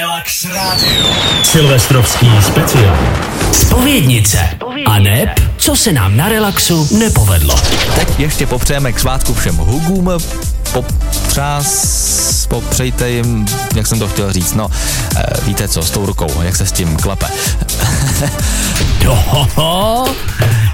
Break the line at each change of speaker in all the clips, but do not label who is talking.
Relax Radio. Silvestrovský speciál. Spovědnice. A neb, co se nám na relaxu nepovedlo.
Teď ještě popřejeme k svátku všem hugům, popřás, popřejte jim, jak jsem to chtěl říct, no, eh, víte co, s tou rukou, jak se s tím klepe.
Dohoho,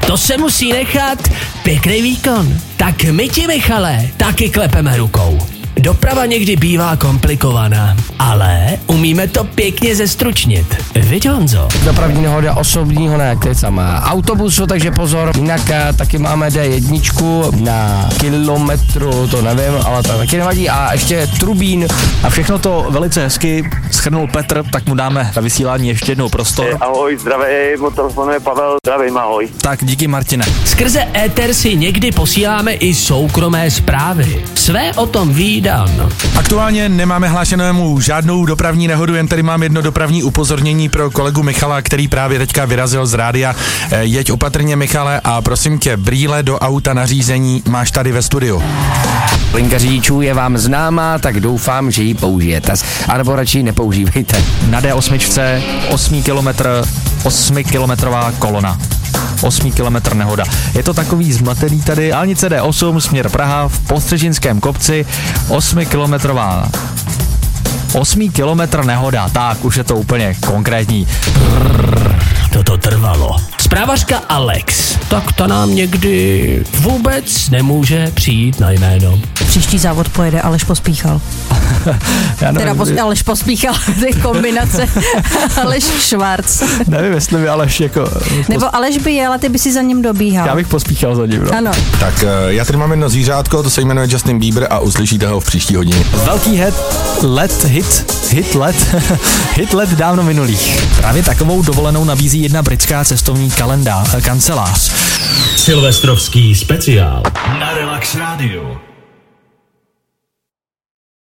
to se musí nechat. Pěkný výkon. Tak my ti, Michale, taky klepeme rukou. Doprava někdy bývá komplikovaná, ale umíme to pěkně zestručnit. Viď Honzo?
Dopravní nehoda osobního ne, kecam. Autobusu, takže pozor. Jinak eh, taky máme D1 na kilometru, to nevím, ale to taky nevadí. A ještě Trubín.
A všechno to velice hezky schrnul Petr, tak mu dáme na vysílání ještě jednou prostor.
Ahoj, zdravím, od telefonu je Pavel, zdravím, ahoj.
Tak díky Martine.
Skrze éter si někdy posíláme i soukromé zprávy. Své o tom ví Dan.
Aktuálně nemáme hlášenému žádnou dopravní nehodu, jen tady mám jedno dopravní upozornění pro kolegu Michala, který právě teďka vyrazil z rádia. Eh, Jeď opatrně, Michale, a prosím tě, brýle do auta nařízení máš tady ve studiu.
Linka řidičů je vám známá, tak doufám, že ji použijete. A nebo radši ji nepoužívejte.
Na D8 8 kilometr, 8 kilometrová kolona. 8 kilometr nehoda. Je to takový zmatený tady, dálnice D8, směr Praha, v Postřežinském kopci, 8 kilometrová 8 kilometr nehoda, tak už je to úplně konkrétní.
Toto trvalo. Zprávařka Alex, tak ta nám někdy vůbec nemůže přijít na jméno.
Příští závod pojede Aleš Pospíchal.
Já
Teda pos, Aleš Pospíchal, to je kombinace Aleš Švarc.
nevím, jestli by Aleš jako...
Nebo Aleš by jel a ty by si za ním dobíhal.
Já bych pospíchal za ním, no.
Ano.
Tak eh, já tady mám jedno zvířátko, to se jmenuje Justin Bieber a uslyšíte ho v příští hodině.
Velký hit, let, hit, hit let, hit let dávno minulých. Právě takovou dovolenou nabízí jedna britská cestovní kalendář, kancelář.
Silvestrovský speciál. Na Relax Radio.